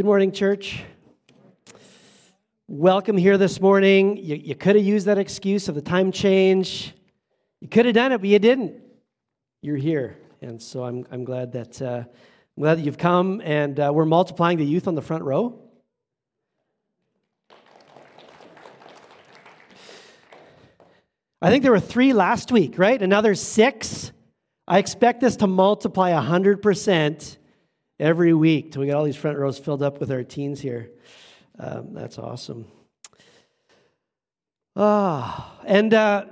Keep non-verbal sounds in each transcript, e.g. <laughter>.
Good morning, church. Welcome here this morning. You, you could have used that excuse of the time change. You could have done it, but you didn't. You're here. And so I'm, I'm glad that uh, I'm glad that you've come and uh, we're multiplying the youth on the front row. I think there were three last week, right? Another six. I expect this to multiply 100% every week till we get all these front rows filled up with our teens here. Um, that's awesome. Ah, and uh,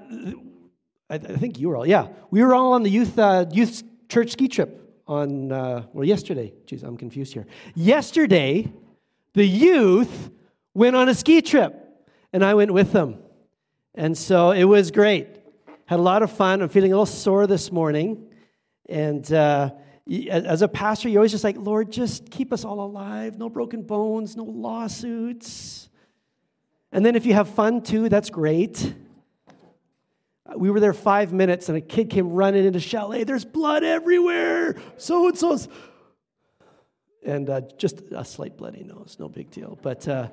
I, I, think you were all, yeah, we were all on the youth, uh, youth church ski trip on, uh, well, yesterday. Jeez, I'm confused here. Yesterday, the youth went on a ski trip, and I went with them. And so it was great. Had a lot of fun. I'm feeling a little sore this morning. And uh, as a pastor, you're always just like, Lord, just keep us all alive. No broken bones, no lawsuits. And then if you have fun too, that's great. We were there five minutes and a kid came running into chalet. There's blood everywhere. So and so's. And uh, just a slight bloody nose, no big deal. But uh,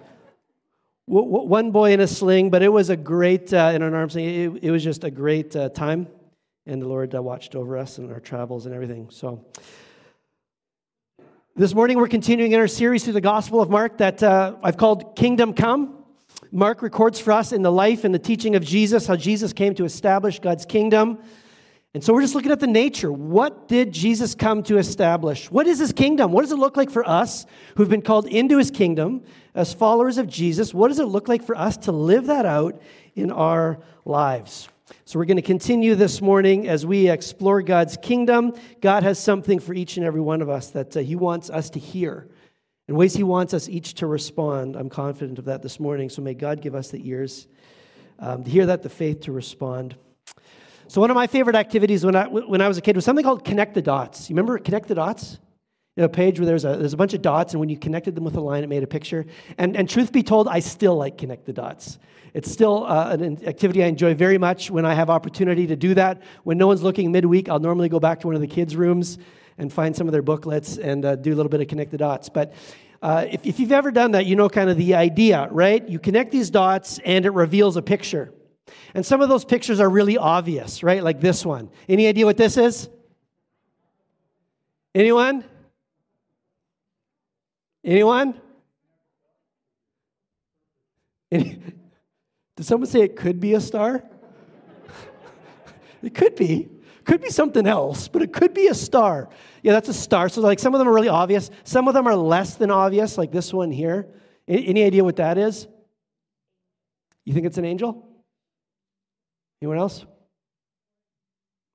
w- w- one boy in a sling, but it was a great, uh, in an arm sling, it, it was just a great uh, time and the Lord uh, watched over us and our travels and everything. So, this morning we're continuing in our series through the Gospel of Mark that uh, I've called Kingdom Come. Mark records for us in the life and the teaching of Jesus how Jesus came to establish God's kingdom. And so we're just looking at the nature. What did Jesus come to establish? What is his kingdom? What does it look like for us who've been called into his kingdom as followers of Jesus? What does it look like for us to live that out in our lives? So, we're going to continue this morning as we explore God's kingdom. God has something for each and every one of us that uh, He wants us to hear, in ways He wants us each to respond. I'm confident of that this morning. So, may God give us the ears um, to hear that, the faith to respond. So, one of my favorite activities when I, when I was a kid was something called Connect the Dots. You remember Connect the Dots? You know, a page where there's a, there's a bunch of dots, and when you connected them with a line, it made a picture. And, and truth be told, I still like Connect the Dots. It's still uh, an activity I enjoy very much when I have opportunity to do that. When no one's looking midweek, I'll normally go back to one of the kids' rooms and find some of their booklets and uh, do a little bit of connect the dots. But uh, if, if you've ever done that, you know kind of the idea, right? You connect these dots and it reveals a picture. And some of those pictures are really obvious, right? Like this one. Any idea what this is? Anyone? Anyone? Any, did someone say it could be a star? <laughs> it could be. Could be something else, but it could be a star. Yeah, that's a star. So, like, some of them are really obvious. Some of them are less than obvious, like this one here. Any idea what that is? You think it's an angel? Anyone else?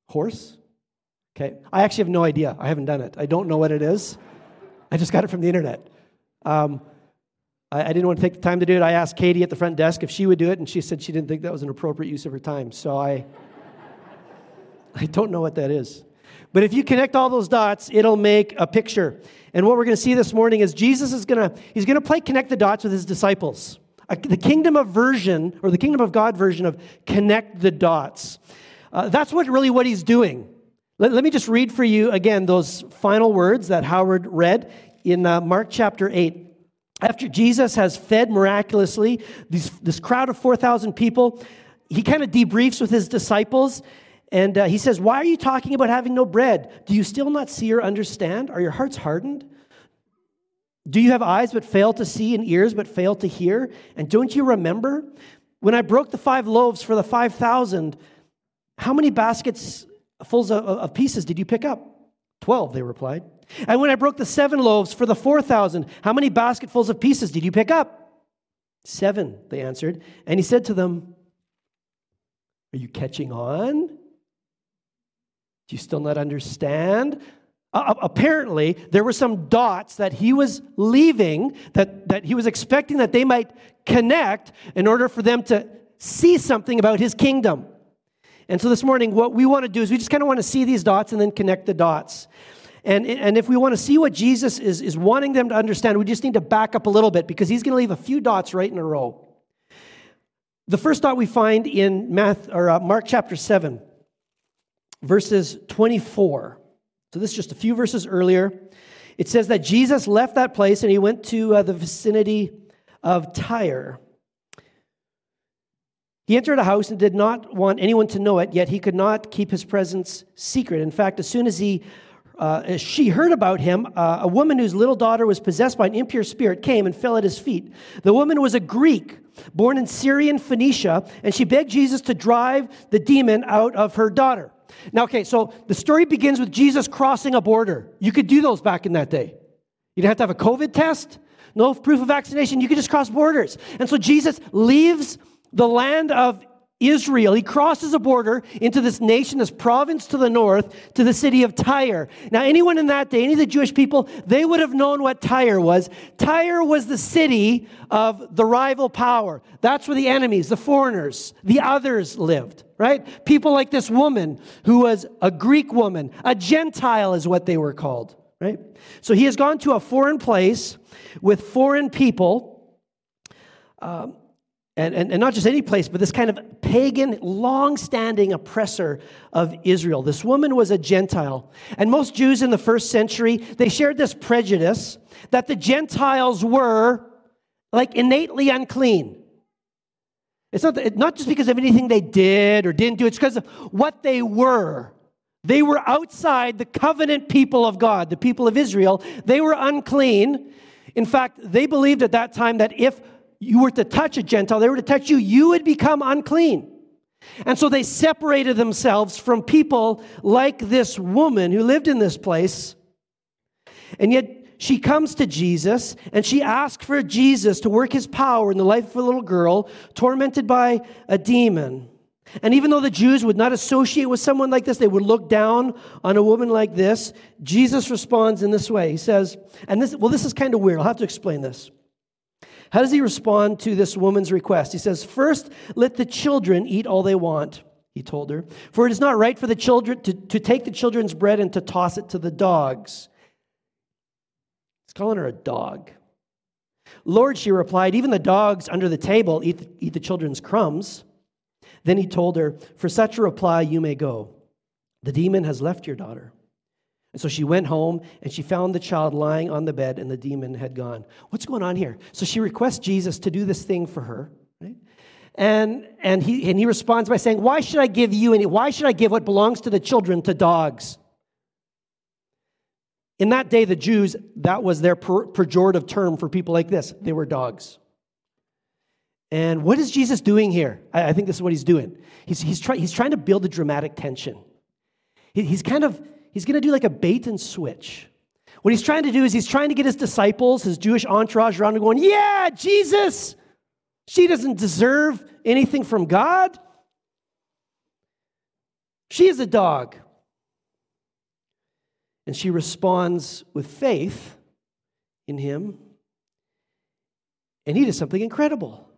Horse? Okay. I actually have no idea. I haven't done it. I don't know what it is. I just got it from the internet. Um, I, I didn't want to take the time to do it. I asked Katie at the front desk if she would do it, and she said she didn't think that was an appropriate use of her time. So I, <laughs> I don't know what that is. But if you connect all those dots, it'll make a picture. And what we're going to see this morning is Jesus is going to he's going to play connect the dots with his disciples. The kingdom of version or the kingdom of God version of connect the dots. Uh, that's what really what he's doing. Let, let, me just read for you again those final words that Howard read in uh, Mark chapter 8 after Jesus has fed miraculously these, this crowd of 4,000 people, he kind of debriefs with his disciples and uh, he says, Why are you talking about having no bread? Do you still not see or understand? Are your hearts hardened? Do you have eyes but fail to see and ears but fail to hear? And don't you remember when I broke the five loaves for the 5,000? How many baskets full of, of pieces did you pick up? Twelve, they replied. And when I broke the seven loaves for the 4,000, how many basketfuls of pieces did you pick up? Seven, they answered. And he said to them, Are you catching on? Do you still not understand? Uh, apparently, there were some dots that he was leaving, that, that he was expecting that they might connect in order for them to see something about his kingdom. And so this morning, what we want to do is we just kind of want to see these dots and then connect the dots. And, and if we want to see what Jesus is, is wanting them to understand, we just need to back up a little bit because he's going to leave a few dots right in a row. The first dot we find in Math, or, uh, Mark chapter 7, verses 24. So this is just a few verses earlier. it says that Jesus left that place and he went to uh, the vicinity of Tyre. He entered a house and did not want anyone to know it, yet he could not keep his presence secret. In fact, as soon as he uh, she heard about him, uh, a woman whose little daughter was possessed by an impure spirit came and fell at his feet. The woman was a Greek, born in Syrian Phoenicia, and she begged Jesus to drive the demon out of her daughter. Now, okay, so the story begins with Jesus crossing a border. You could do those back in that day. You didn't have to have a COVID test, no proof of vaccination. You could just cross borders. And so Jesus leaves the land of Israel. He crosses a border into this nation, this province to the north, to the city of Tyre. Now, anyone in that day, any of the Jewish people, they would have known what Tyre was. Tyre was the city of the rival power. That's where the enemies, the foreigners, the others lived, right? People like this woman who was a Greek woman, a Gentile is what they were called, right? So he has gone to a foreign place with foreign people. Um, and, and, and not just any place, but this kind of pagan, long standing oppressor of Israel. This woman was a Gentile. And most Jews in the first century, they shared this prejudice that the Gentiles were like innately unclean. It's not, not just because of anything they did or didn't do, it's because of what they were. They were outside the covenant people of God, the people of Israel. They were unclean. In fact, they believed at that time that if you were to touch a Gentile, they were to touch you, you would become unclean. And so they separated themselves from people like this woman who lived in this place. And yet she comes to Jesus and she asks for Jesus to work his power in the life of a little girl tormented by a demon. And even though the Jews would not associate with someone like this, they would look down on a woman like this, Jesus responds in this way. He says, and this, well, this is kind of weird. I'll have to explain this. How does he respond to this woman's request? He says, First, let the children eat all they want, he told her. For it is not right for the children to, to take the children's bread and to toss it to the dogs. He's calling her a dog. Lord, she replied, even the dogs under the table eat eat the children's crumbs. Then he told her, For such a reply, you may go. The demon has left your daughter. And so she went home and she found the child lying on the bed and the demon had gone. What's going on here? So she requests Jesus to do this thing for her, right? And, and, he, and he responds by saying, Why should I give you any? Why should I give what belongs to the children to dogs? In that day, the Jews, that was their pejorative term for people like this. They were dogs. And what is Jesus doing here? I, I think this is what he's doing. He's, he's, try, he's trying to build a dramatic tension. He, he's kind of he's going to do like a bait and switch. What he's trying to do is he's trying to get his disciples, his Jewish entourage around and going, Yeah, Jesus, she doesn't deserve anything from God. She is a dog. And she responds with faith in him. And he does something incredible.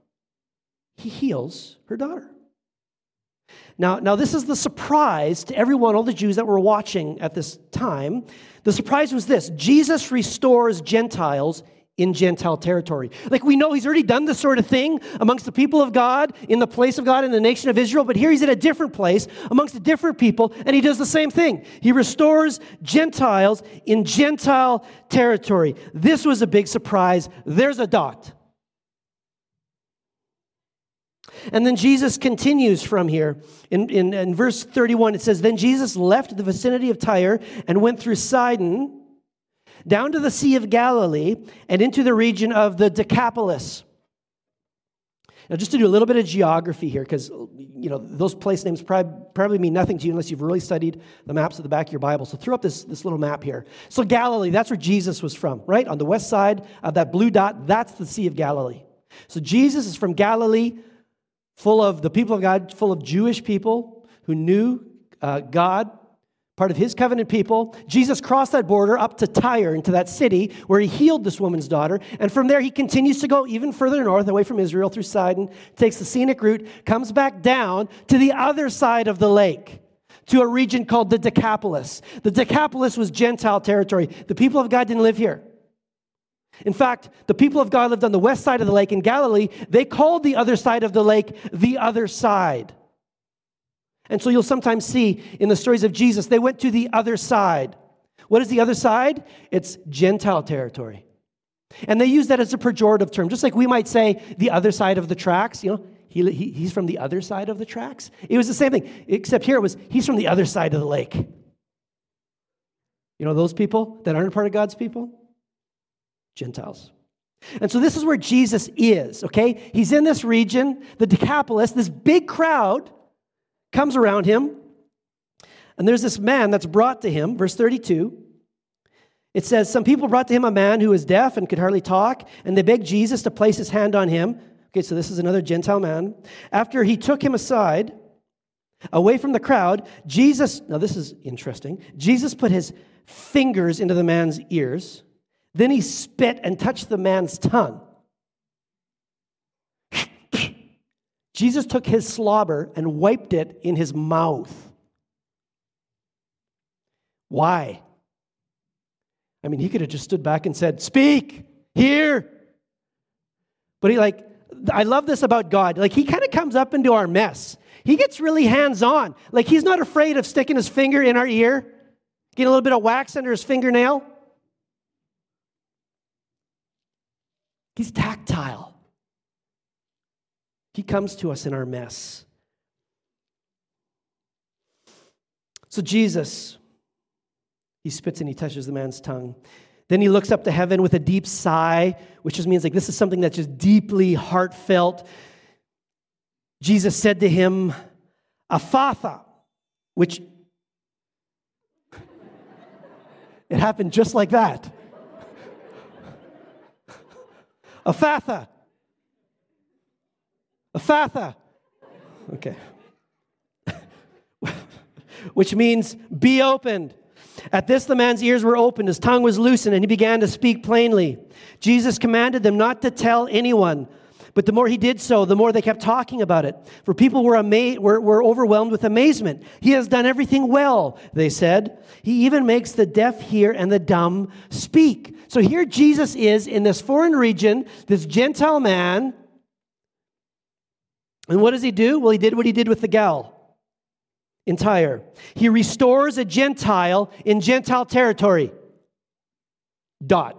He heals her daughter. Now, now, this is the surprise to everyone, all the Jews that were watching at this time. The surprise was this Jesus restores Gentiles in Gentile territory. Like we know he's already done this sort of thing amongst the people of God, in the place of God, in the nation of Israel, but here he's in a different place amongst a different people, and he does the same thing. He restores Gentiles in Gentile territory. This was a big surprise. There's a dot. And then Jesus continues from here. In, in, in, verse 31, it says, Then Jesus left the vicinity of Tyre and went through Sidon down to the Sea of Galilee and into the region of the Decapolis. Now, just to do a little bit of geography here, because you know those place names probably, probably mean nothing to you unless you've really studied the maps at the back of your Bible. So throw up this, this little map here. So Galilee, that's where Jesus was from, right? On the west side of that blue dot, that's the Sea of Galilee. So Jesus is from Galilee full of the people of God, full of Jewish people who knew uh, God, part of his covenant people. Jesus crossed that border up to Tyre, into that city where he healed this woman's daughter. And from there, he continues to go even further north, away from Israel, through Sidon, takes the scenic route, comes back down to the other side of the lake. To a region called the Decapolis. The Decapolis was Gentile territory. The people of God didn't live here. In fact, the people of God lived on the west side of the lake in Galilee. They called the other side of the lake the other side. And so you'll sometimes see in the stories of Jesus, they went to the other side. What is the other side? It's Gentile territory. And they use that as a pejorative term, just like we might say the other side of the tracks. You know, he, he, he's from the other side of the tracks. It was the same thing, except here it was he's from the other side of the lake. You know those people that aren't part of God's people? Gentiles. And so this is where Jesus is, okay? He's in this region, the Decapolis, this big crowd comes around him. And there's this man that's brought to him, verse 32. It says, Some people brought to him a man who was deaf and could hardly talk, and they begged Jesus to place his hand on him. Okay, so this is another Gentile man. After he took him aside, away from the crowd, Jesus, now this is interesting, Jesus put his fingers into the man's ears. Then he spit and touched the man's tongue. <sniffs> Jesus took his slobber and wiped it in his mouth. Why? I mean, he could have just stood back and said, Speak, here. But he, like, I love this about God. Like, he kind of comes up into our mess. He gets really hands on. Like, he's not afraid of sticking his finger in our ear, getting a little bit of wax under his fingernail. He's tactile. He comes to us in our mess. So, Jesus, he spits and he touches the man's tongue. Then he looks up to heaven with a deep sigh, which just means like this is something that's just deeply heartfelt. Jesus said to him, Ephphatha, which <laughs> it happened just like that. Ephphatha. Ephphatha. Okay. <laughs> Which means be opened. At this, the man's ears were opened, his tongue was loosened, and he began to speak plainly. Jesus commanded them not to tell anyone. But the more he did so, the more they kept talking about it. For people were, ama- were, were overwhelmed with amazement. He has done everything well, they said. He even makes the deaf hear and the dumb speak. So here Jesus is in this foreign region, this Gentile man. And what does he do? Well, he did what he did with the gal in Tyre. He restores a Gentile in Gentile territory. Dot.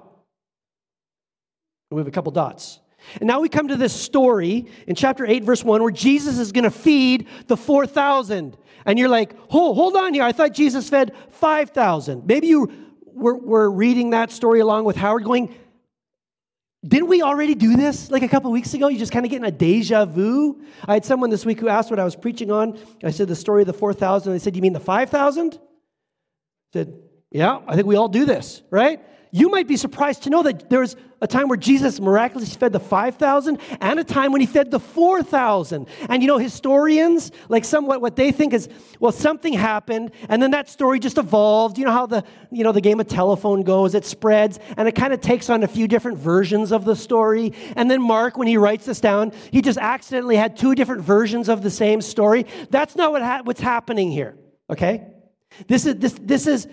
We have a couple dots. And now we come to this story in chapter 8, verse 1, where Jesus is going to feed the 4,000. And you're like, hold, hold on here. I thought Jesus fed 5,000. Maybe you were, were reading that story along with Howard, going, didn't we already do this like a couple weeks ago? You just kind of getting a deja vu. I had someone this week who asked what I was preaching on. I said the story of the 4,000. They said, You mean the 5,000? I said, Yeah, I think we all do this, right? You might be surprised to know that there's a time where Jesus miraculously fed the 5,000 and a time when he fed the 4,000. And you know, historians, like somewhat what they think is, well, something happened and then that story just evolved. You know how the, you know, the game of telephone goes, it spreads and it kind of takes on a few different versions of the story. And then Mark, when he writes this down, he just accidentally had two different versions of the same story. That's not what ha- what's happening here, okay? This is, this, this is,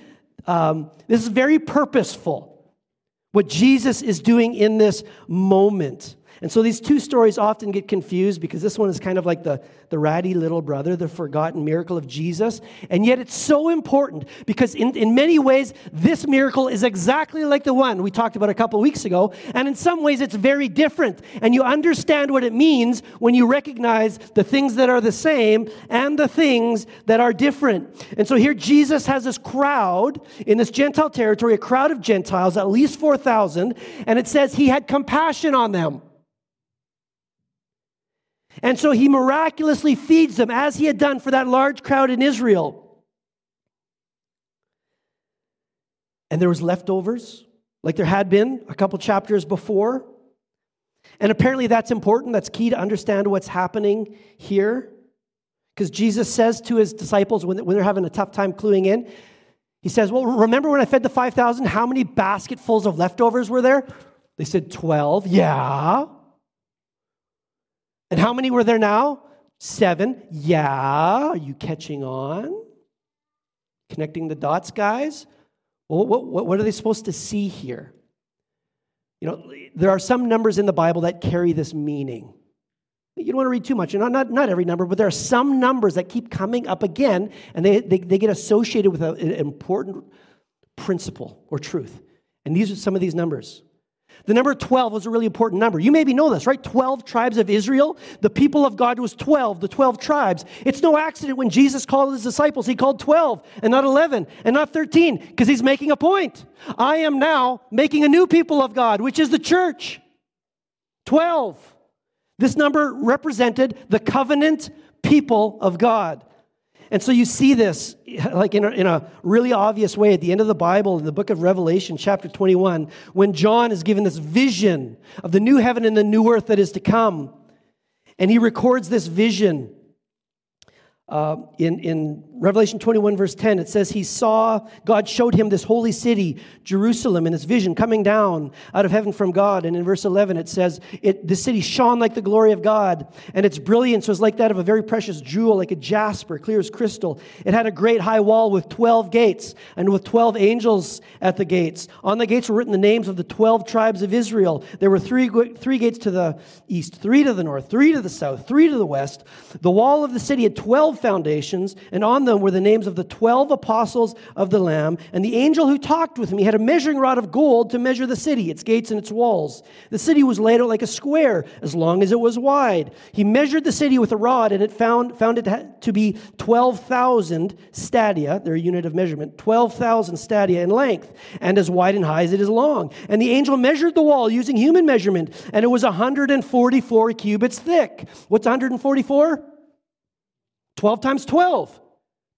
um, this is very purposeful what Jesus is doing in this moment. And so these two stories often get confused because this one is kind of like the, the ratty little brother, the forgotten miracle of Jesus. And yet it's so important because in, in many ways, this miracle is exactly like the one we talked about a couple weeks ago. And in some ways, it's very different. And you understand what it means when you recognize the things that are the same and the things that are different. And so here Jesus has this crowd in this Gentile territory, a crowd of Gentiles, at least 4,000. And it says he had compassion on them. And so he miraculously feeds them as he had done for that large crowd in Israel. And there was leftovers, like there had been a couple chapters before. And apparently that's important. That's key to understand what's happening here. Because Jesus says to his disciples when they're having a tough time cluing in, he says, Well, remember when I fed the 5,000? How many basketfuls of leftovers were there? They said 12. Yeah. And how many were there now? Seven. Yeah. Are you catching on? Connecting the dots, guys? Well, what, what, what are they supposed to see here? You know, there are some numbers in the Bible that carry this meaning. You don't want to read too much, not, not, not every number, but there are some numbers that keep coming up again, and they, they, they get associated with a, an important principle or truth. And these are some of these numbers. The number 12 was a really important number. You maybe know this, right? 12 tribes of Israel. The people of God was 12, the 12 tribes. It's no accident when Jesus called his disciples, he called 12 and not 11 and not 13 because he's making a point. I am now making a new people of God, which is the church. 12. This number represented the covenant people of God. And so you see this like in a, in a really obvious way at the end of the Bible, in the book of Revelation, chapter 21, when John is given this vision of the new heaven and the new earth that is to come. And he records this vision uh, in, in Revelation 21, verse 10, it says, He saw, God showed him this holy city, Jerusalem, in this vision coming down out of heaven from God. And in verse 11, it says, it, The city shone like the glory of God, and its brilliance was like that of a very precious jewel, like a jasper, clear as crystal. It had a great high wall with 12 gates, and with 12 angels at the gates. On the gates were written the names of the 12 tribes of Israel. There were three, three gates to the east, three to the north, three to the south, three to the west. The wall of the city had 12 foundations, and on them were the names of the 12 apostles of the Lamb. And the angel who talked with me had a measuring rod of gold to measure the city, its gates and its walls. The city was laid out like a square, as long as it was wide. He measured the city with a rod, and it found, found it to be 12,000 stadia, their unit of measurement, 12,000 stadia in length, and as wide and high as it is long. And the angel measured the wall using human measurement, and it was 144 cubits thick. What's 144? 12 times 12.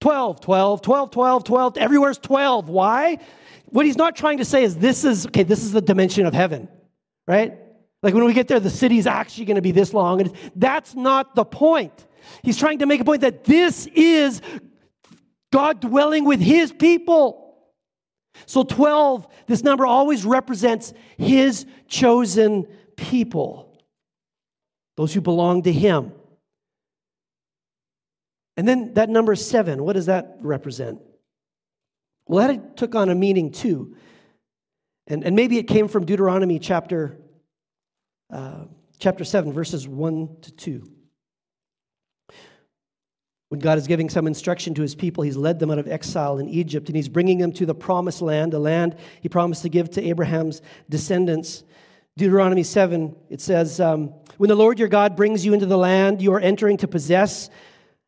12, 12, 12, 12, 12. Everywhere's 12. Why? What he's not trying to say is this is, okay, this is the dimension of heaven, right? Like when we get there, the city's actually going to be this long. And that's not the point. He's trying to make a point that this is God dwelling with his people. So 12, this number always represents his chosen people, those who belong to him. And then that number seven, what does that represent? Well, that took on a meaning too. And, and maybe it came from Deuteronomy chapter, uh, chapter 7, verses 1 to 2. When God is giving some instruction to his people, he's led them out of exile in Egypt and he's bringing them to the promised land, the land he promised to give to Abraham's descendants. Deuteronomy 7, it says, um, When the Lord your God brings you into the land you are entering to possess,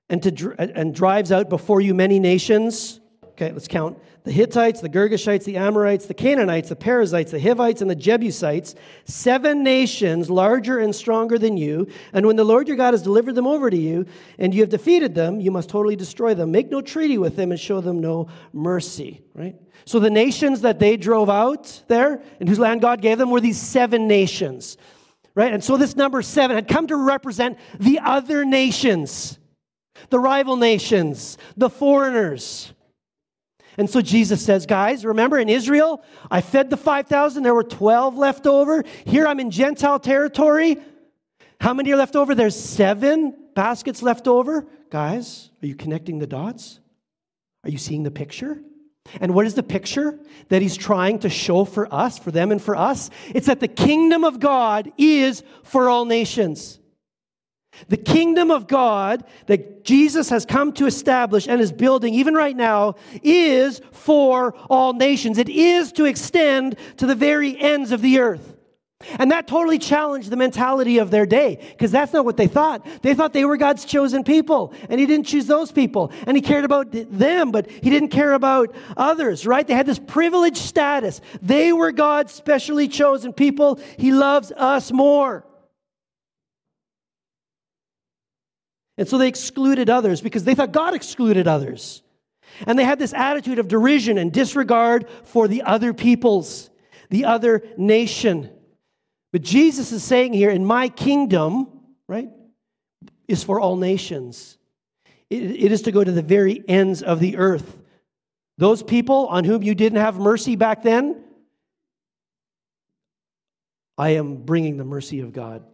and, to, and drives out before you many nations. Okay, let's count. The Hittites, the Girgashites, the Amorites, the Canaanites, the Perizzites, the Hivites, and the Jebusites, seven nations larger and stronger than you. And when the Lord your God has delivered them over to you, and you have defeated them, you must totally destroy them. Make no treaty with them and show them no mercy, right? So the nations that they drove out there, and whose land God gave them, were these seven nations, right? And so this number seven had come to represent the other nations the rival nations, the foreigners. And so Jesus says, guys, remember in Israel, I fed the 5,000, there were 12 left over. Here I'm in Gentile territory. How many are left over? There's seven baskets left over. Guys, are you connecting the dots? Are you seeing the picture? And what is the picture that he's trying to show for us, for them and for us? It's that the kingdom of God is for all nations. The kingdom of God that Jesus has come to establish and is building, even right now, is for all nations. It is to extend to the very ends of the earth. And that totally challenged the mentality of their day because that's not what they thought. They thought they were God's chosen people, and He didn't choose those people. And He cared about them, but He didn't care about others, right? They had this privileged status. They were God's specially chosen people. He loves us more. And so they excluded others because they thought God excluded others. And they had this attitude of derision and disregard for the other peoples, the other nation. But Jesus is saying here, in my kingdom, right, is for all nations. it, it is to go to the very ends of the earth. Those people on whom you didn't have mercy back then, I am bringing the mercy of God.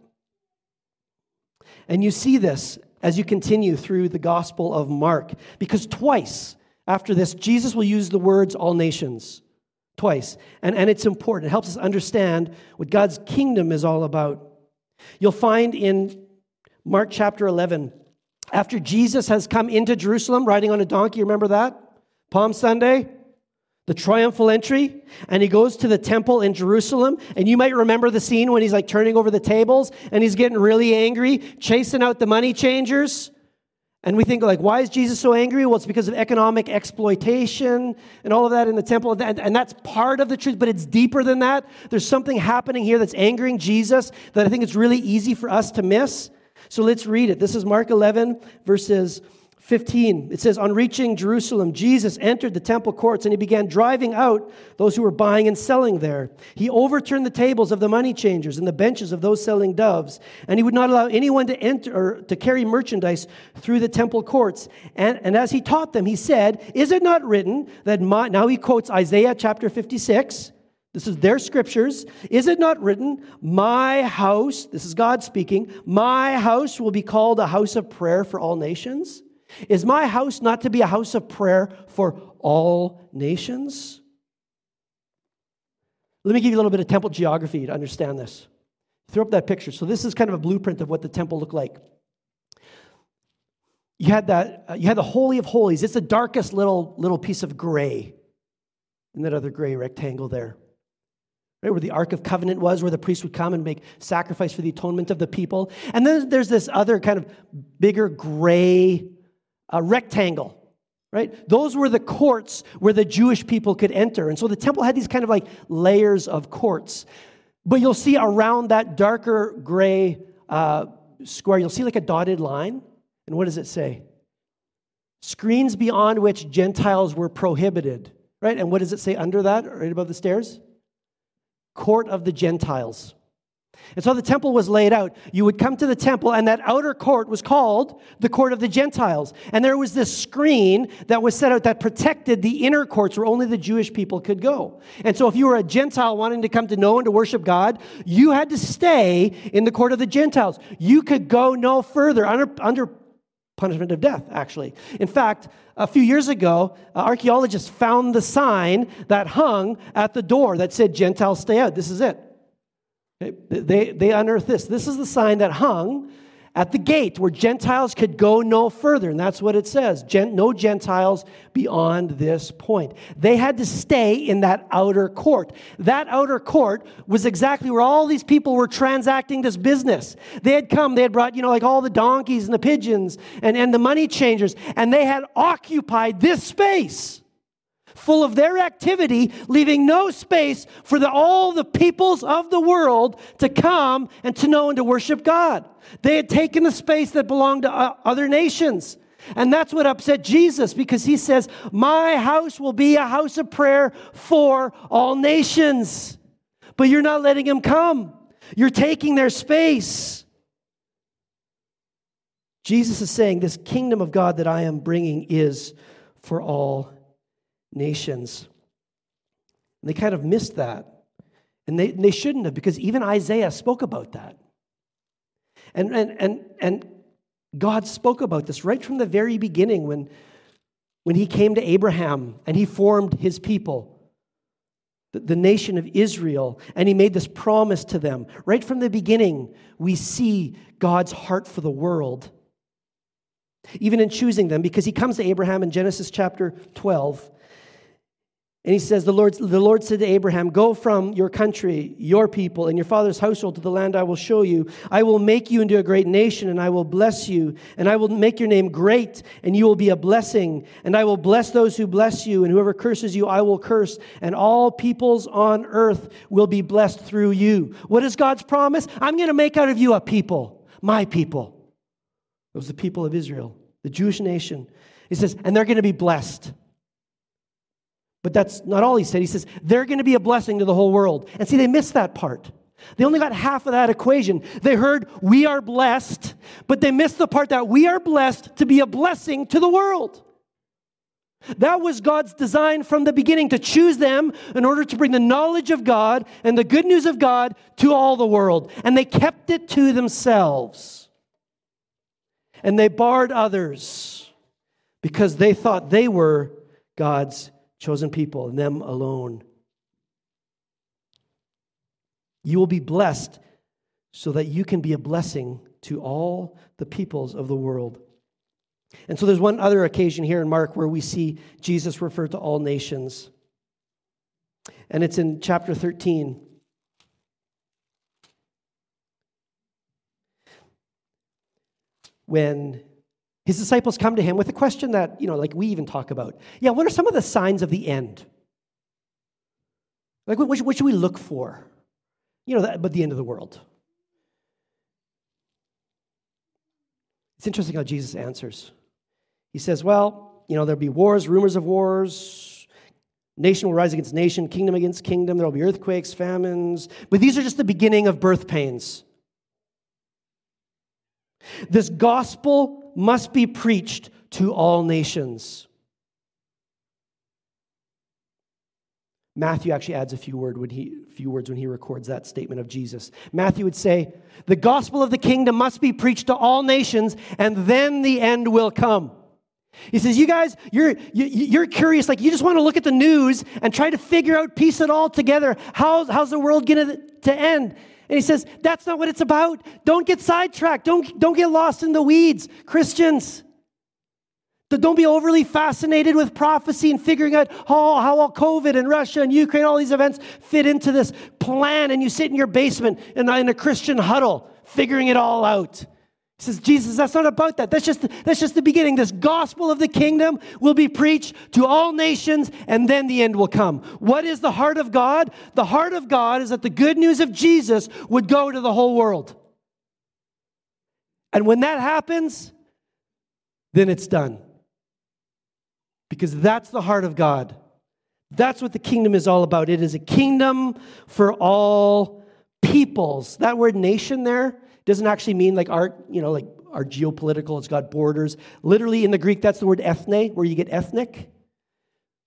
And you see this as you continue through the Gospel of Mark. Because twice after this, Jesus will use the words all nations. Twice. And, and it's important. It helps us understand what God's kingdom is all about. You'll find in Mark chapter 11, after Jesus has come into Jerusalem riding on a donkey, remember that? Palm Sunday? The triumphal entry, and he goes to the temple in Jerusalem. And you might remember the scene when he's like turning over the tables and he's getting really angry, chasing out the money changers. And we think, like, why is Jesus so angry? Well, it's because of economic exploitation and all of that in the temple. And, that's part of the truth, but it's deeper than that. There's something happening here that's angering Jesus that I think it's really easy for us to miss. So let's read it. This is Mark 11, verses 15, it says, On reaching Jerusalem, Jesus entered the temple courts and he began driving out those who were buying and selling there. He overturned the tables of the money changers and the benches of those selling doves, and he would not allow anyone to enter or to carry merchandise through the temple courts. And, and as he taught them, he said, Is it not written that my, now he quotes Isaiah chapter 56. This is their scriptures. Is it not written, My house, this is God speaking, my house will be called a house of prayer for all nations? Is my house not to be a house of prayer for all nations? Let me give you a little bit of temple geography to understand this. Throw up that picture. So this is kind of a blueprint of what the temple looked like. You had that. Uh, you had the holy of holies. It's the darkest little little piece of gray, in that other gray rectangle there, right where the Ark of Covenant was, where the priest would come and make sacrifice for the atonement of the people. And then there's this other kind of bigger gray a rectangle, right? Those were the courts where the Jewish people could enter. And so the temple had these kind of like layers of courts. But you'll see around that darker gray uh, square, you'll see like a dotted line. And what does it say? Screens beyond which Gentiles were prohibited, right? And what does it say under that, right above the stairs? Court of the Gentiles. And so the temple was laid out. You would come to the temple, and that outer court was called the court of the Gentiles. And there was this screen that was set out that protected the inner courts where only the Jewish people could go. And so if you were a Gentile wanting to come to know and to worship God, you had to stay in the court of the Gentiles. You could go no further under, under punishment of death, actually. In fact, a few years ago, archaeologists found the sign that hung at the door that said, Gentiles stay out. This is it. They, they unearthed this. This is the sign that hung at the gate where Gentiles could go no further. And that's what it says Gen- no Gentiles beyond this point. They had to stay in that outer court. That outer court was exactly where all these people were transacting this business. They had come, they had brought, you know, like all the donkeys and the pigeons and, and the money changers, and they had occupied this space full of their activity, leaving no space for the, all the peoples of the world to come and to know and to worship God. They had taken the space that belonged to uh, other nations. And that's what upset Jesus because he says, My house will be a house of prayer for all nations. But you're not letting them come, you're taking their space. Jesus is saying, This kingdom of God that I am bringing is for all nations. And they kind of missed that. And they, they shouldn't have, because even Isaiah spoke about that. And, and, and, and God spoke about this right from the very beginning when, when he came to Abraham and he formed his people, the, the nation of Israel, and he made this promise to them. Right from the beginning, we see God's heart for the world. Even in choosing them, because he comes to Abraham in Genesis chapter 12 and he says, the Lord, the Lord said to Abraham, Go from your country, your people, and your father's household to the land I will show you. I will make you into a great nation, and I will bless you, and I will make your name great, and you will be a blessing. And I will bless those who bless you, and whoever curses you, I will curse, and all peoples on earth will be blessed through you. What is God's promise? I'm going to make out of you a people, my people. It was the people of Israel, the Jewish nation. He says, and they're going to be blessed. But that's not all he said. He says, they're going to be a blessing to the whole world. And see, they missed that part. They only got half of that equation. They heard, we are blessed, but they missed the part that we are blessed to be a blessing to the world. That was God's design from the beginning to choose them in order to bring the knowledge of God and the good news of God to all the world. And they kept it to themselves. And they barred others because they thought they were God's chosen people, and them alone. You will be blessed so that you can be a blessing to all the peoples of the world. And so there's one other occasion here in Mark where we see Jesus refer to all nations. And it's in chapter 13. When his disciples come to him with a question that, you know, like we even talk about. Yeah, what are some of the signs of the end? Like, what, should we look for? You know, but the end of the world. It's interesting how Jesus answers. He says, Well, you know, there'll be wars, rumors of wars. Nation will rise against nation, kingdom against kingdom. There will be earthquakes, famines. But these are just the beginning of birth pains. This gospel must be preached to all nations. Matthew actually adds a few, word when he, few words when he records that statement of Jesus. Matthew would say, The gospel of the kingdom must be preached to all nations, and then the end will come. He says, You guys, you're, you, you're curious, like you just want to look at the news and try to figure out, piece it all together. How's, how's the world going to end? And he says, That's not what it's about. Don't get sidetracked. Don't, don't get lost in the weeds, Christians. Don't be overly fascinated with prophecy and figuring out how, how all COVID and Russia and Ukraine, all these events fit into this plan. And you sit in your basement in in a Christian huddle, figuring it all out. Says, Jesus, that's not about that. That's just, that's just the beginning. This gospel of the kingdom will be preached to all nations, and then the end will come. What is the heart of God? The heart of God is that the good news of Jesus would go to the whole world. And when that happens, then it's done because that's the heart of God. That's what the kingdom is all about. It is a kingdom for all peoples. That word nation there doesn't actually mean like our, you know, like our geopolitical, it's got borders. Literally in the Greek, that's the word ethne, where you get ethnic.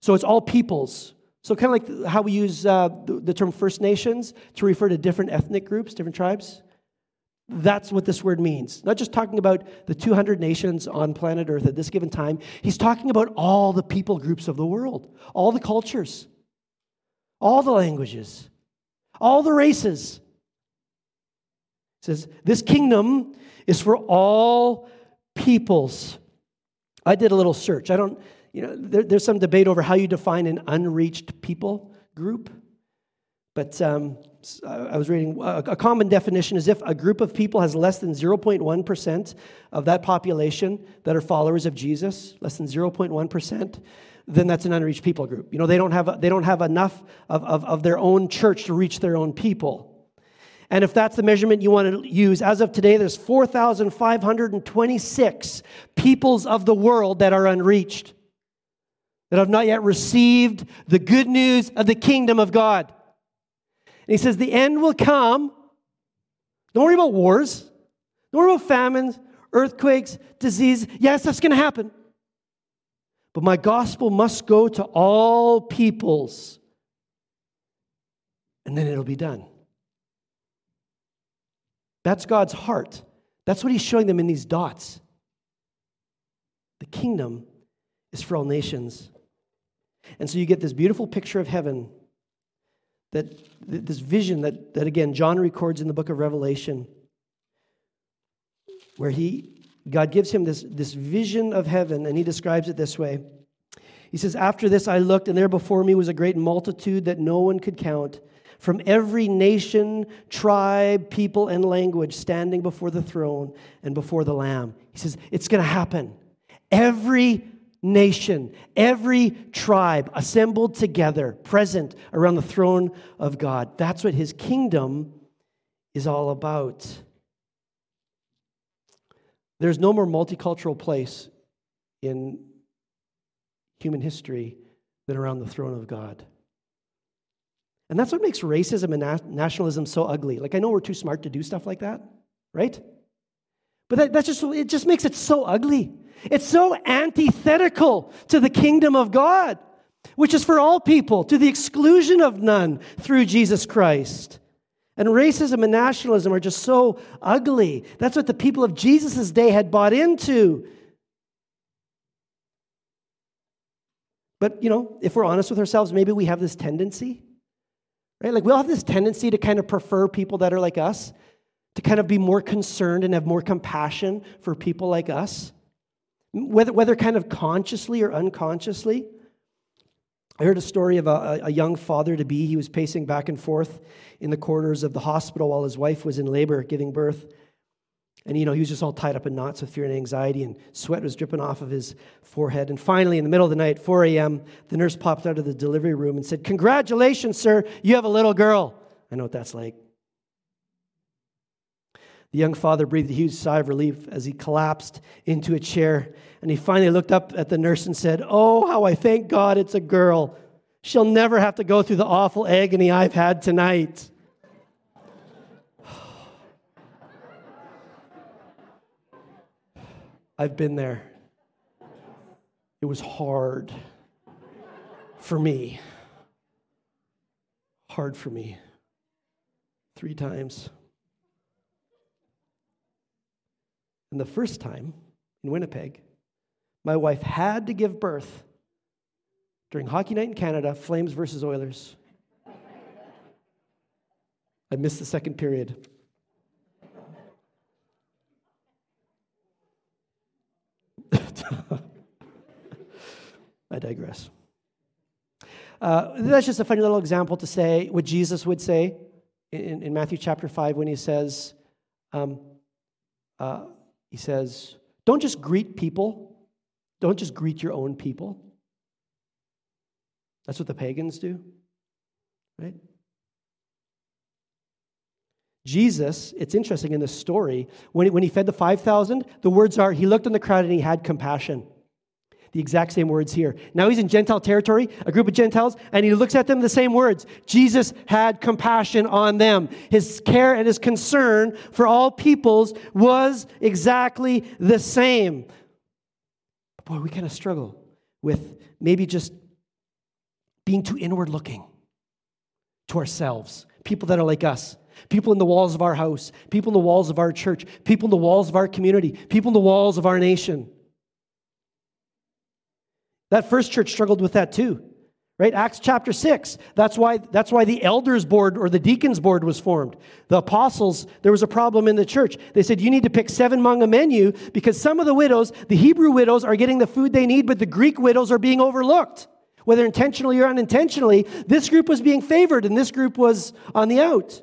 So it's all peoples. So kind of like how we use uh, the, the term First Nations to refer to different ethnic groups, different tribes. That's what this word means. Not just talking about the 200 nations on planet Earth at this given time. He's talking about all the people groups of the world, all the cultures, all the languages, all the races. Says, This kingdom is for all peoples. I did a little search. I don't, you know, there, there's some debate over how you define an unreached people group. But um, I was reading a common definition is if a group of people has less than 0.1% of that population that are followers of Jesus, less than 0.1%, then that's an unreached people group. You know, they don't have, they don't have enough of, of, of their own church to reach their own people. And if that's the measurement you want to use, as of today, there's 4,526 peoples of the world that are unreached, that have not yet received the good news of the kingdom of God. And he says, The end will come. Don't worry about wars. Don't worry about famines, earthquakes, disease. Yes, that's going to happen. But my gospel must go to all peoples. And then it'll be done. That's God's heart. That's what he's showing them in these dots. The kingdom is for all nations. And so you get this beautiful picture of heaven that this vision that, that again John records in the book of Revelation, where he God gives him this, this vision of heaven, and he describes it this way. He says, After this I looked, and there before me was a great multitude that no one could count, from every nation, tribe, people, and language, standing before the throne and before the Lamb. He says, It's going to happen. Every nation, every tribe assembled together, present around the throne of God. That's what his kingdom is all about. There's no more multicultural place in human history than around the throne of God. And that's what makes racism and nationalism so ugly. Like, I know we're too smart to do stuff like that, right? But that, that's just, it just makes it so ugly. It's so antithetical to the kingdom of God, which is for all people, to the exclusion of none through Jesus Christ. And racism and nationalism are just so ugly. That's what the people of Jesus' day had bought into. But, you know, if we're honest with ourselves, maybe we have this tendency, right? Like we all have this tendency to kind of prefer people that are like us, to kind of be more concerned and have more compassion for people like us whether, whether kind of consciously or unconsciously. I heard a story of a, a young father to be. He was pacing back and forth in the corridors of the hospital while his wife was in labor giving birth. And, you know, he was just all tied up in knots with fear and anxiety, and sweat was dripping off of his forehead. And finally, in the middle of the night, 4 a.m., the nurse popped out of the delivery room and said, Congratulations, sir, you have a little girl. I know what that's like. The young father breathed a huge sigh of relief as he collapsed into a chair. And he finally looked up at the nurse and said, Oh, how I thank God it's a girl. She'll never have to go through the awful agony I've had tonight. I've been there. It was hard for me. Hard for me. Three times. And the first time in Winnipeg, my wife had to give birth during Hockey Night in Canada, Flames versus Oilers. I missed the second period. <laughs> I digress. Uh, that's just a funny little example to say what Jesus would say in, in Matthew chapter 5 when he says, um, uh, he says, don't just greet people, don't just greet your own people. That's what the pagans do, right? Jesus, it's interesting in this story, when he, when he fed the 5,000, the words are, he looked on the crowd and he had compassion. The exact same words here. Now he's in Gentile territory, a group of Gentiles, and he looks at them the same words. Jesus had compassion on them. His care and his concern for all peoples was exactly the same. Boy, we kind of struggle with maybe just being too inward looking to ourselves, people that are like us. People in the walls of our house, people in the walls of our church, people in the walls of our community, people in the walls of our nation. That first church struggled with that too. Right? Acts chapter 6. That's why, that's why the elders board or the deacons board was formed. The apostles, there was a problem in the church. They said, you need to pick seven among a menu because some of the widows, the Hebrew widows, are getting the food they need, but the Greek widows are being overlooked. Whether intentionally or unintentionally, this group was being favored and this group was on the out.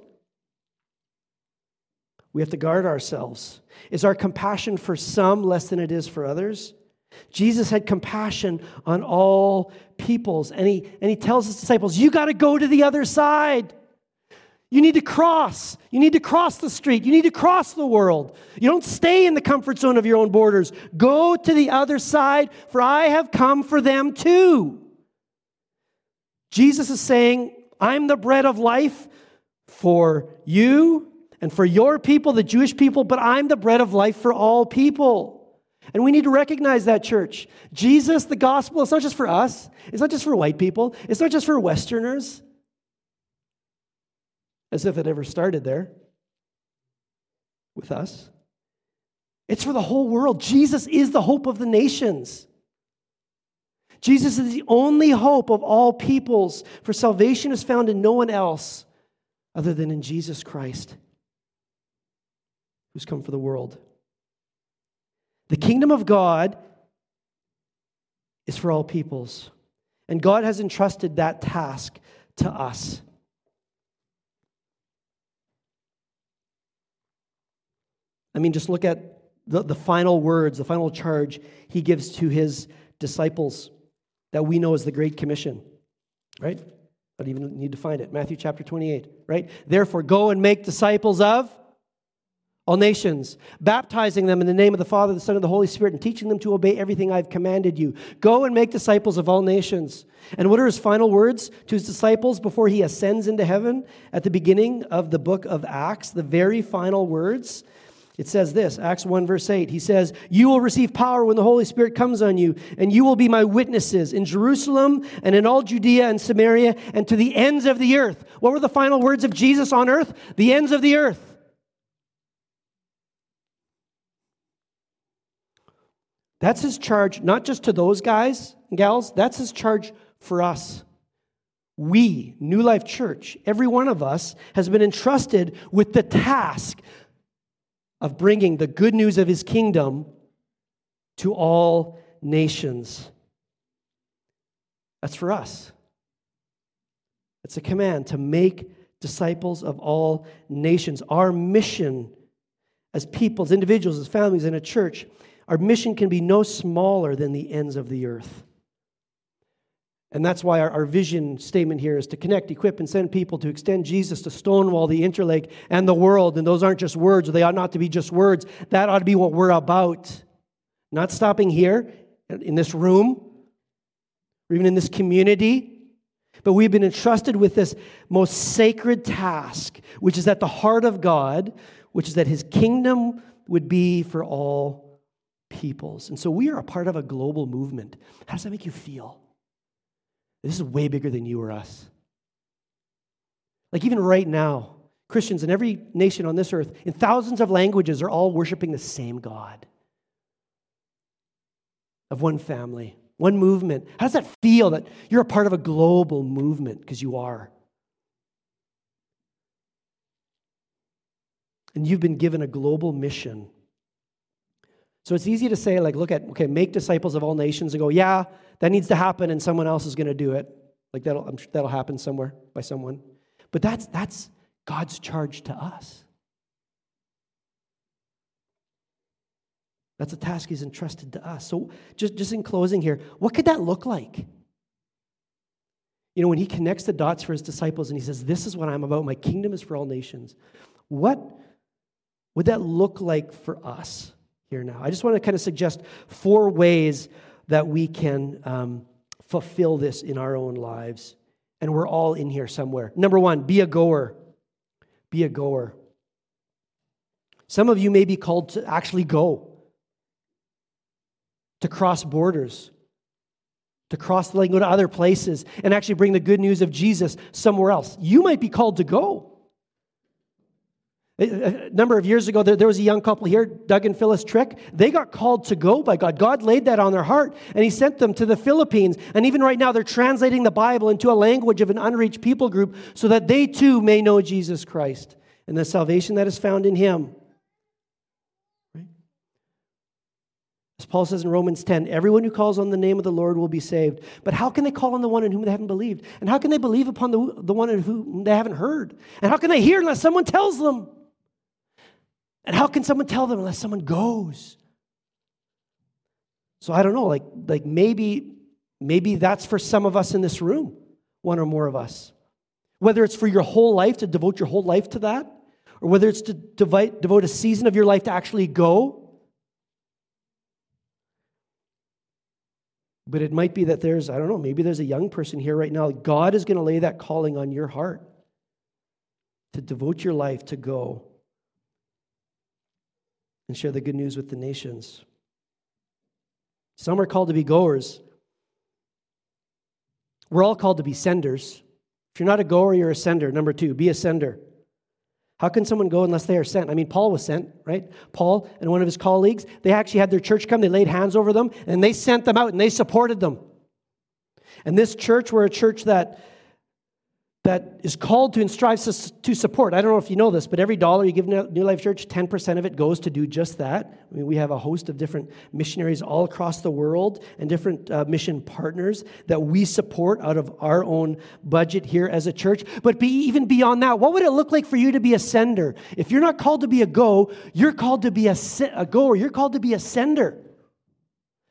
We have to guard ourselves. Is our compassion for some less than it is for others? Jesus had compassion on all peoples, and he, and he tells his disciples, You got to go to the other side. You need to cross. You need to cross the street. You need to cross the world. You don't stay in the comfort zone of your own borders. Go to the other side, for I have come for them too. Jesus is saying, I'm the bread of life for you and for your people, the Jewish people, but I'm the bread of life for all people. And we need to recognize that, church. Jesus, the gospel, it's not just for us, it's not just for white people, it's not just for Westerners, as if it ever started there with us. It's for the whole world. Jesus is the hope of the nations. Jesus is the only hope of all peoples, for salvation is found in no one else other than in Jesus Christ, who's come for the world. The kingdom of God is for all peoples. And God has entrusted that task to us. I mean, just look at the, the final words, the final charge he gives to his disciples that we know as the Great Commission, right? I don't even need to find it. Matthew chapter 28, right? Therefore, go and make disciples of all nations, baptizing them in the name of the Father, the Son, and the Holy Spirit, and teaching them to obey everything I've commanded you. Go and make disciples of all nations. And what are his final words to his disciples before he ascends into heaven at the beginning of the book of Acts? The very final words. It says this, Acts 1, verse 8. He says, You will receive power when the Holy Spirit comes on you, and you will be my witnesses in Jerusalem and in all Judea and Samaria and to the ends of the earth. What were the final words of Jesus on earth? The ends of the earth. That's his charge, not just to those guys and gals, that's his charge for us. We, New Life Church, every one of us has been entrusted with the task of bringing the good news of his kingdom to all nations. That's for us. It's a command to make disciples of all nations. Our mission as people, as individuals, as families, in a church, our mission can be no smaller than the ends of the earth. And that's why our, our, vision statement here is to connect, equip, and send people to extend Jesus to Stonewall, the Interlake, and the world. And those aren't just words, or they ought not to be just words. That ought to be what we're about. Not stopping here in this room, or even in this community, but we've been entrusted with this most sacred task, which is at the heart of God, which is that his kingdom would be for all peoples. And so we are a part of a global movement. How does that make you feel? This is way bigger than you or us. Like, even right now, Christians in every nation on this earth, in thousands of languages, are all worshiping the same God of one family, one movement. How does that feel that you're a part of a global movement? Because you are. And you've been given a global mission. So it's easy to say, like, look at, okay, make disciples of all nations and go, yeah, that needs to happen and someone else is going to do it. Like, that'll, I'm sure that'll happen somewhere by someone. But that's, that's God's charge to us. That's a task He's entrusted to us. So, just, just in closing here, what could that look like? You know, when He connects the dots for His disciples and He says, This is what I'm about, my kingdom is for all nations. What would that look like for us here now? I just want to kind of suggest four ways that we can um, fulfill this in our own lives. And we're all in here somewhere. Number one, be a goer. Be a goer. Some of you may be called to actually go, to cross borders, to cross the lake, go to other places, and actually bring the good news of Jesus somewhere else. You might be called to go. A number of years ago, there, was a young couple here, Doug and Phyllis Trick. They got called to go by God. God laid that on their heart, and He sent them to the Philippines. And even right now, they're translating the Bible into a language of an unreached people group so that they too may know Jesus Christ and the salvation that is found in Him. As Paul says in Romans 10, everyone who calls on the name of the Lord will be saved. But how can they call on the one in whom they haven't believed? And how can they believe upon the, the one in whom they haven't heard? And how can they hear unless someone tells them? And how can someone tell them unless someone goes? So I don't know, like, like maybe, maybe that's for some of us in this room, one or more of us. Whether it's for your whole life to devote your whole life to that, or whether it's to devote, devote a season of your life to actually go. But it might be that there's, I don't know, maybe there's a young person here right now. God is going to lay that calling on your heart to devote your life to go and share the good news with the nations. Some are called to be goers. We're all called to be senders. If you're not a goer, you're a sender. Number two, be a sender. How can someone go unless they are sent? I mean, Paul was sent, right? Paul and one of his colleagues, they actually had their church come, they laid hands over them, and they sent them out and they supported them. And this church, we're a church that that is called to and strives to support. I don't know if you know this, but every dollar you give New Life Church, 10% of it goes to do just that. I mean, we have a host of different missionaries all across the world and different uh, mission partners that we support out of our own budget here as a church. But be, even beyond that, what would it look like for you to be a sender? If you're not called to be a go, you're called to be a, a goer, you're called to be a sender.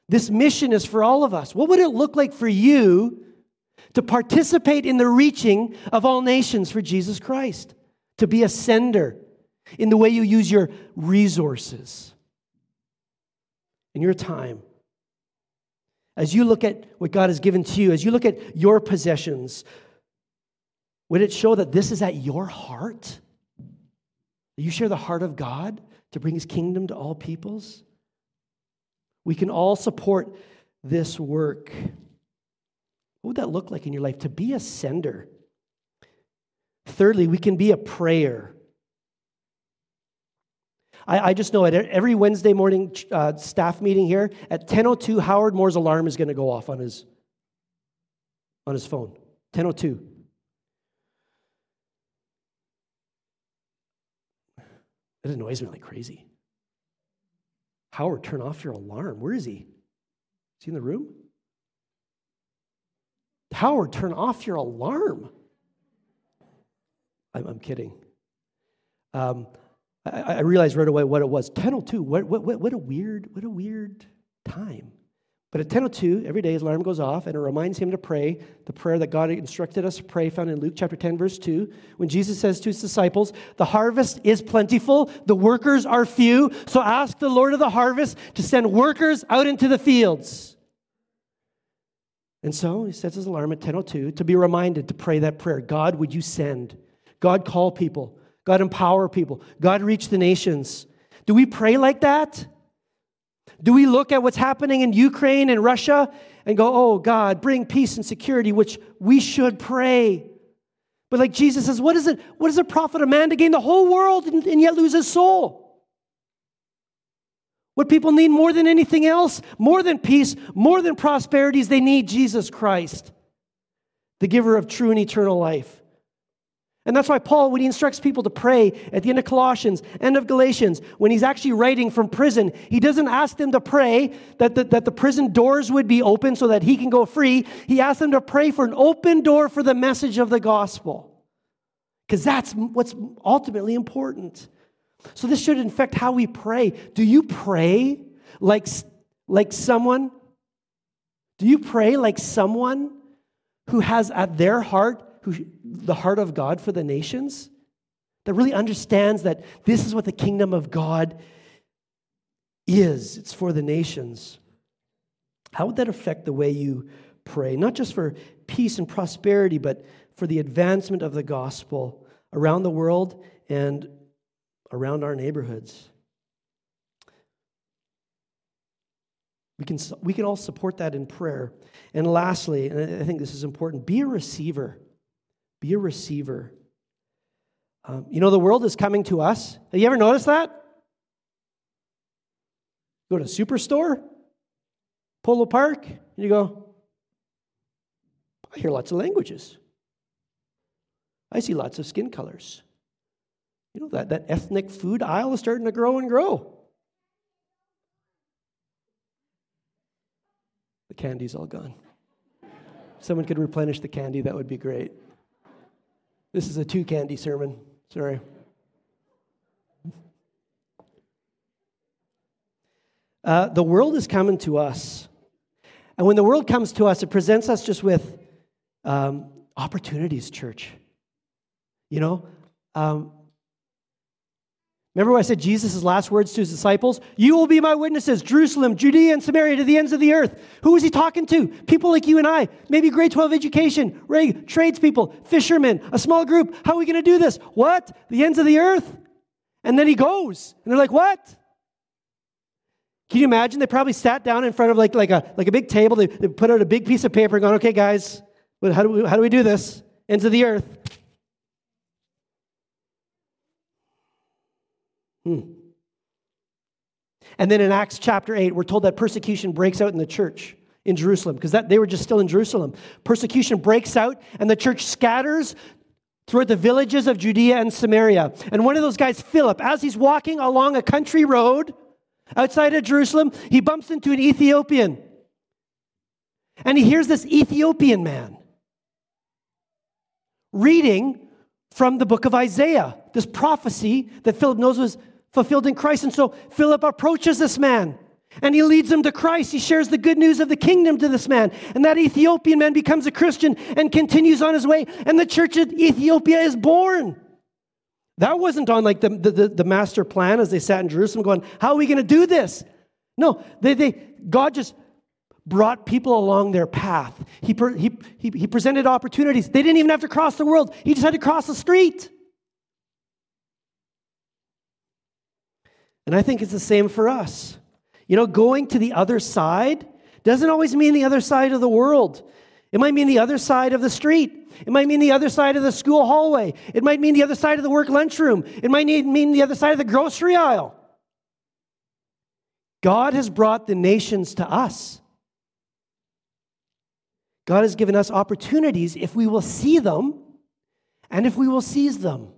This mission is for all of us. What would it look like for you? To participate in the reaching of all nations for Jesus Christ, to be a sender in the way you use your resources and your time. As you look at what God has given to you, as you look at your possessions, would it show that this is at your heart? You share the heart of God to bring his kingdom to all peoples? We can all support this work. What would that look like in your life? To be a sender. Thirdly, we can be a prayer. I, I just know at every Wednesday morning uh, staff meeting here at 10:02, Howard Moore's alarm is going to go off on his on his phone. 10:02. It annoys me like crazy. Howard, turn off your alarm. Where is he? Is he in the room? Howard, turn off your alarm. I'm, I'm kidding. Um, I, I, realized right away what it was. 10:02. What, what, what a weird, what a weird time. But at 10:02, every day his alarm goes off, and it reminds him to pray the prayer that God instructed us to pray, found in Luke chapter 10, verse 2, when Jesus says to his disciples, "The harvest is plentiful, the workers are few. So ask the Lord of the harvest to send workers out into the fields." And so he sets his alarm at 10:02 to be reminded to pray that prayer. God, would you send? God, call people. God, empower people. God, reach the nations. Do we pray like that? Do we look at what's happening in Ukraine and Russia and go, oh, God, bring peace and security, which we should pray? But like Jesus says, what is it? What does it profit a man to gain the whole world and, and yet lose his soul? What people need more than anything else, more than peace, more than prosperity, is they need Jesus Christ, the giver of true and eternal life. And that's why Paul, when he instructs people to pray at the end of Colossians, end of Galatians, when he's actually writing from prison, he doesn't ask them to pray that the, that the prison doors would be open so that he can go free. He asks them to pray for an open door for the message of the gospel. Because that's what's ultimately important. So this should infect how we pray. Do you pray like, like someone? Do you pray like someone who has at their heart who, the heart of God for the nations, that really understands that this is what the kingdom of God is. It's for the nations. How would that affect the way you pray? Not just for peace and prosperity, but for the advancement of the gospel around the world and around our neighborhoods. We can, we can all support that in prayer. And lastly, and I think this is important, be a receiver. Be a receiver. Um, you know, the world is coming to us. Have you ever noticed that? Go to a superstore, Polo Park, and you go, I hear lots of languages. I see lots of skin colors. You know, that, that ethnic food aisle is starting to grow and grow. The candy's all gone. If someone could replenish the candy, that would be great. This is a two candy sermon. Sorry. Uh, the world is coming to us. And when the world comes to us, it presents us just with um, opportunities, church. You know, um, Remember what I said Jesus' last words to his disciples? You will be my witnesses, Jerusalem, Judea, and Samaria to the ends of the earth. Who was he talking to? People like you and I, maybe grade 12 education, tradespeople, fishermen, a small group. How are we going to do this? What? The ends of the earth? And then he goes. And they're like, what? Can you imagine? They probably sat down in front of like, like, a, like a big table. They, they put out a big piece of paper and gone, okay, guys, how do, we, how do we do this? Ends of the earth. Hmm. And then in Acts chapter 8, we're told that persecution breaks out in the church in Jerusalem because they were just still in Jerusalem. Persecution breaks out and the church scatters throughout the villages of Judea and Samaria. And one of those guys, Philip, as he's walking along a country road outside of Jerusalem, he bumps into an Ethiopian. And he hears this Ethiopian man reading from the book of Isaiah, this prophecy that Philip knows was fulfilled in Christ. And so Philip approaches this man and he leads him to Christ. He shares the good news of the kingdom to this man. And that Ethiopian man becomes a Christian and continues on his way. And the church of Ethiopia is born. That wasn't on like the, the, the master plan as they sat in Jerusalem going, How are we going to do this? No, they, they, God just brought people along their path. He, he, he, he presented opportunities. They didn't even have to cross the world, he just had to cross the street. And I think it's the same for us. You know, going to the other side doesn't always mean the other side of the world. It might mean the other side of the street. It might mean the other side of the school hallway. It might mean the other side of the work lunchroom. It might mean the other side of the grocery aisle. God has brought the nations to us. God has given us opportunities if we will see them and if we will seize them.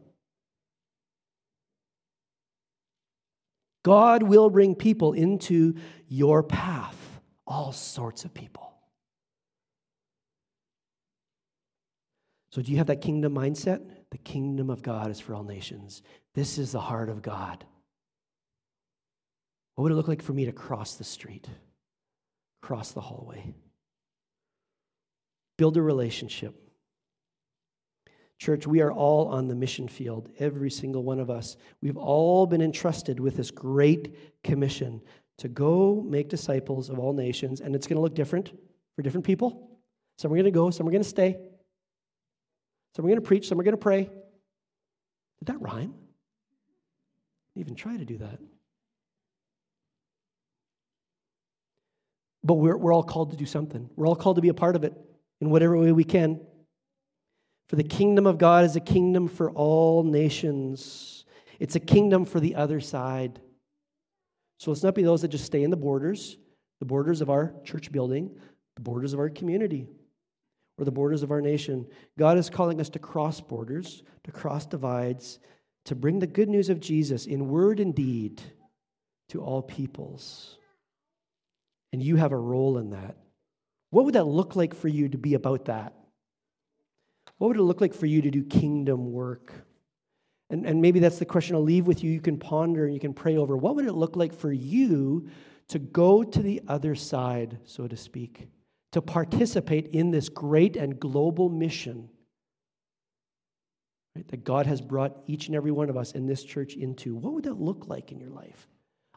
God will bring people into your path, all sorts of people. So, do you have that kingdom mindset? The kingdom of God is for all nations. This is the heart of God. What would it look like for me to cross the street, cross the hallway? Build a relationship. Church, we are all on the mission field, every single one of us. We've all been entrusted with this great commission to go make disciples of all nations, and it's going to look different for different people. Some are going to go, some are going to stay. Some are going to preach, some are going to pray. Did that rhyme? Didn't even try to do that. But we're, we're all called to do something. We're all called to be a part of it in whatever way we can. For the kingdom of God is a kingdom for all nations, it's a kingdom for the other side. So let's not be those that just stay in the borders, the borders of our church building, the borders of our community, or the borders of our nation. God is calling us to cross borders, to cross divides, to bring the good news of Jesus in word and deed to all peoples. And you have a role in that. What would that look like for you to be about that? What would it look like for you to do kingdom work? And, and maybe that's the question I'll leave with you. You can ponder and you can pray over. What would it look like for you to go to the other side, so to speak, to participate in this great and global mission right, that God has brought each and every one of us in this church into? What would that look like in your life?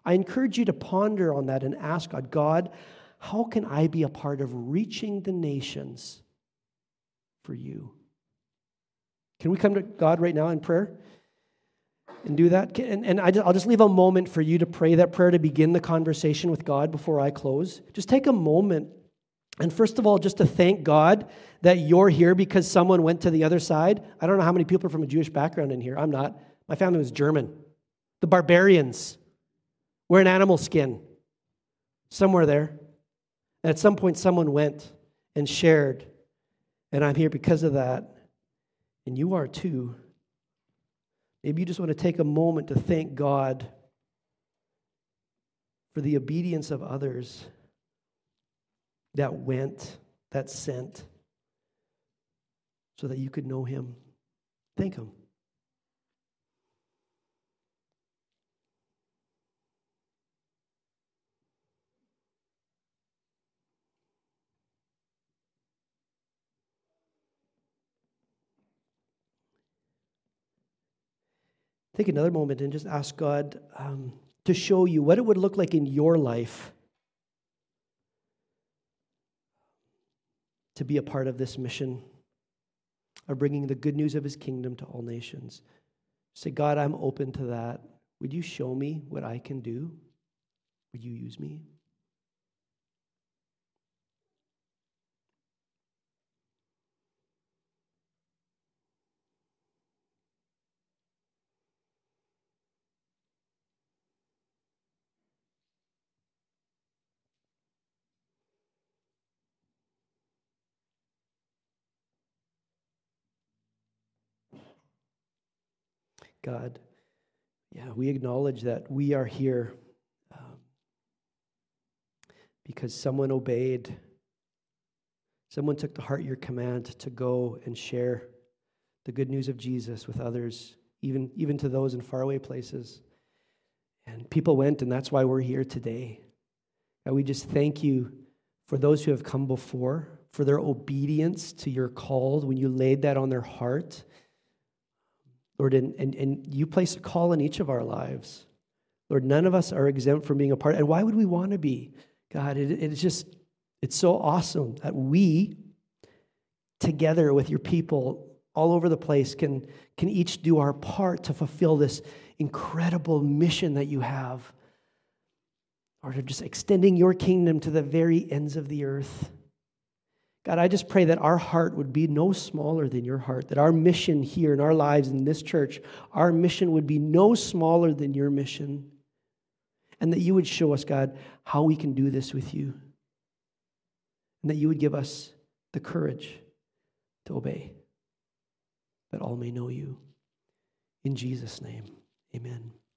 I encourage you to ponder on that and ask God, God, how can I be a part of reaching the nations for you? Can we come to God right now in prayer? and do that. And, and I, will just leave a moment for you to pray that prayer to begin the conversation with God before I close. Just take a moment. And first of all, just to thank God that you're here because someone went to the other side. I don't know how many people are from a Jewish background in here. I'm not. My family was German. The barbarians wear an animal skin somewhere there. And at some point, someone went and shared. And I'm here because of that. And you are too. Maybe you just want to take a moment to thank God for the obedience of others that went, that sent, so that you could know Him. Thank Him. Take another moment and just ask God um, to show you what it would look like in your life to be a part of this mission of bringing the good news of his kingdom to all nations. Say, God, I'm open to that. Would you show me what I can do? Would you use me? God. Yeah, we acknowledge that we are here um, because someone obeyed. Someone took to heart your command to go and share the good news of Jesus with others, even, even to those in faraway places. And people went, and that's why we're here today. God, we just thank you for those who have come before, for their obedience to your call when you laid that on their heart Lord, and, and, and you place a call in each of our lives. Lord, none of us are exempt from being a part. And why would we want to be? God, it, it's just, it's so awesome that we, together with your people all over the place, can, can each do our part to fulfill this incredible mission that you have. Lord, of just extending your kingdom to the very ends of the earth. God, I just pray that our heart would be no smaller than your heart, that our mission here in our lives in this church, our mission would be no smaller than your mission. And that you would show us, God, how we can do this with you. And that you would give us the courage to obey, that all may know you. In Jesus' name, amen.